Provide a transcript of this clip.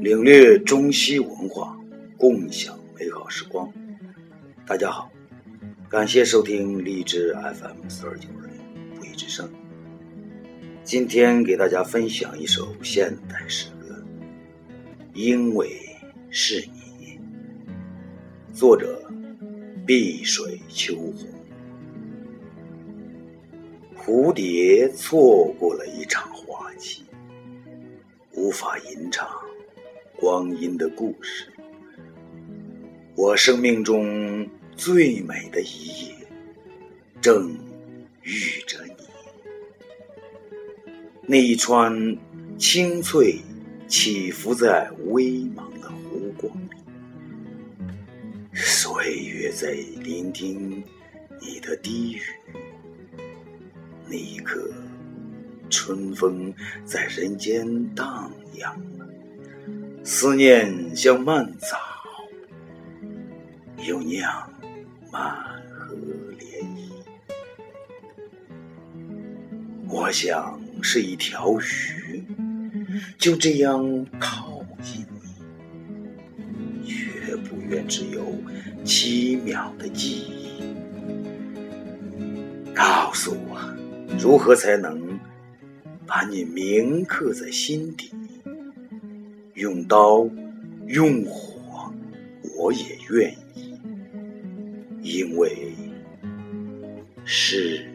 领略中西文化，共享美好时光。大家好，感谢收听荔枝 FM 四二九二零不一之声。今天给大家分享一首现代诗歌，《因为是你》，作者碧水秋红。蝴蝶错过了一场花期，无法吟唱。光阴的故事，我生命中最美的一页，正遇着你。那一川清脆起伏在微茫的湖光里，岁月在聆听你的低语。那一刻，春风在人间荡漾。思念像蔓草，又酿满河涟漪。我想是一条鱼，就这样靠近你，却不愿只有七秒的记忆。告诉我，如何才能把你铭刻在心底？用刀，用火，我也愿意，因为是。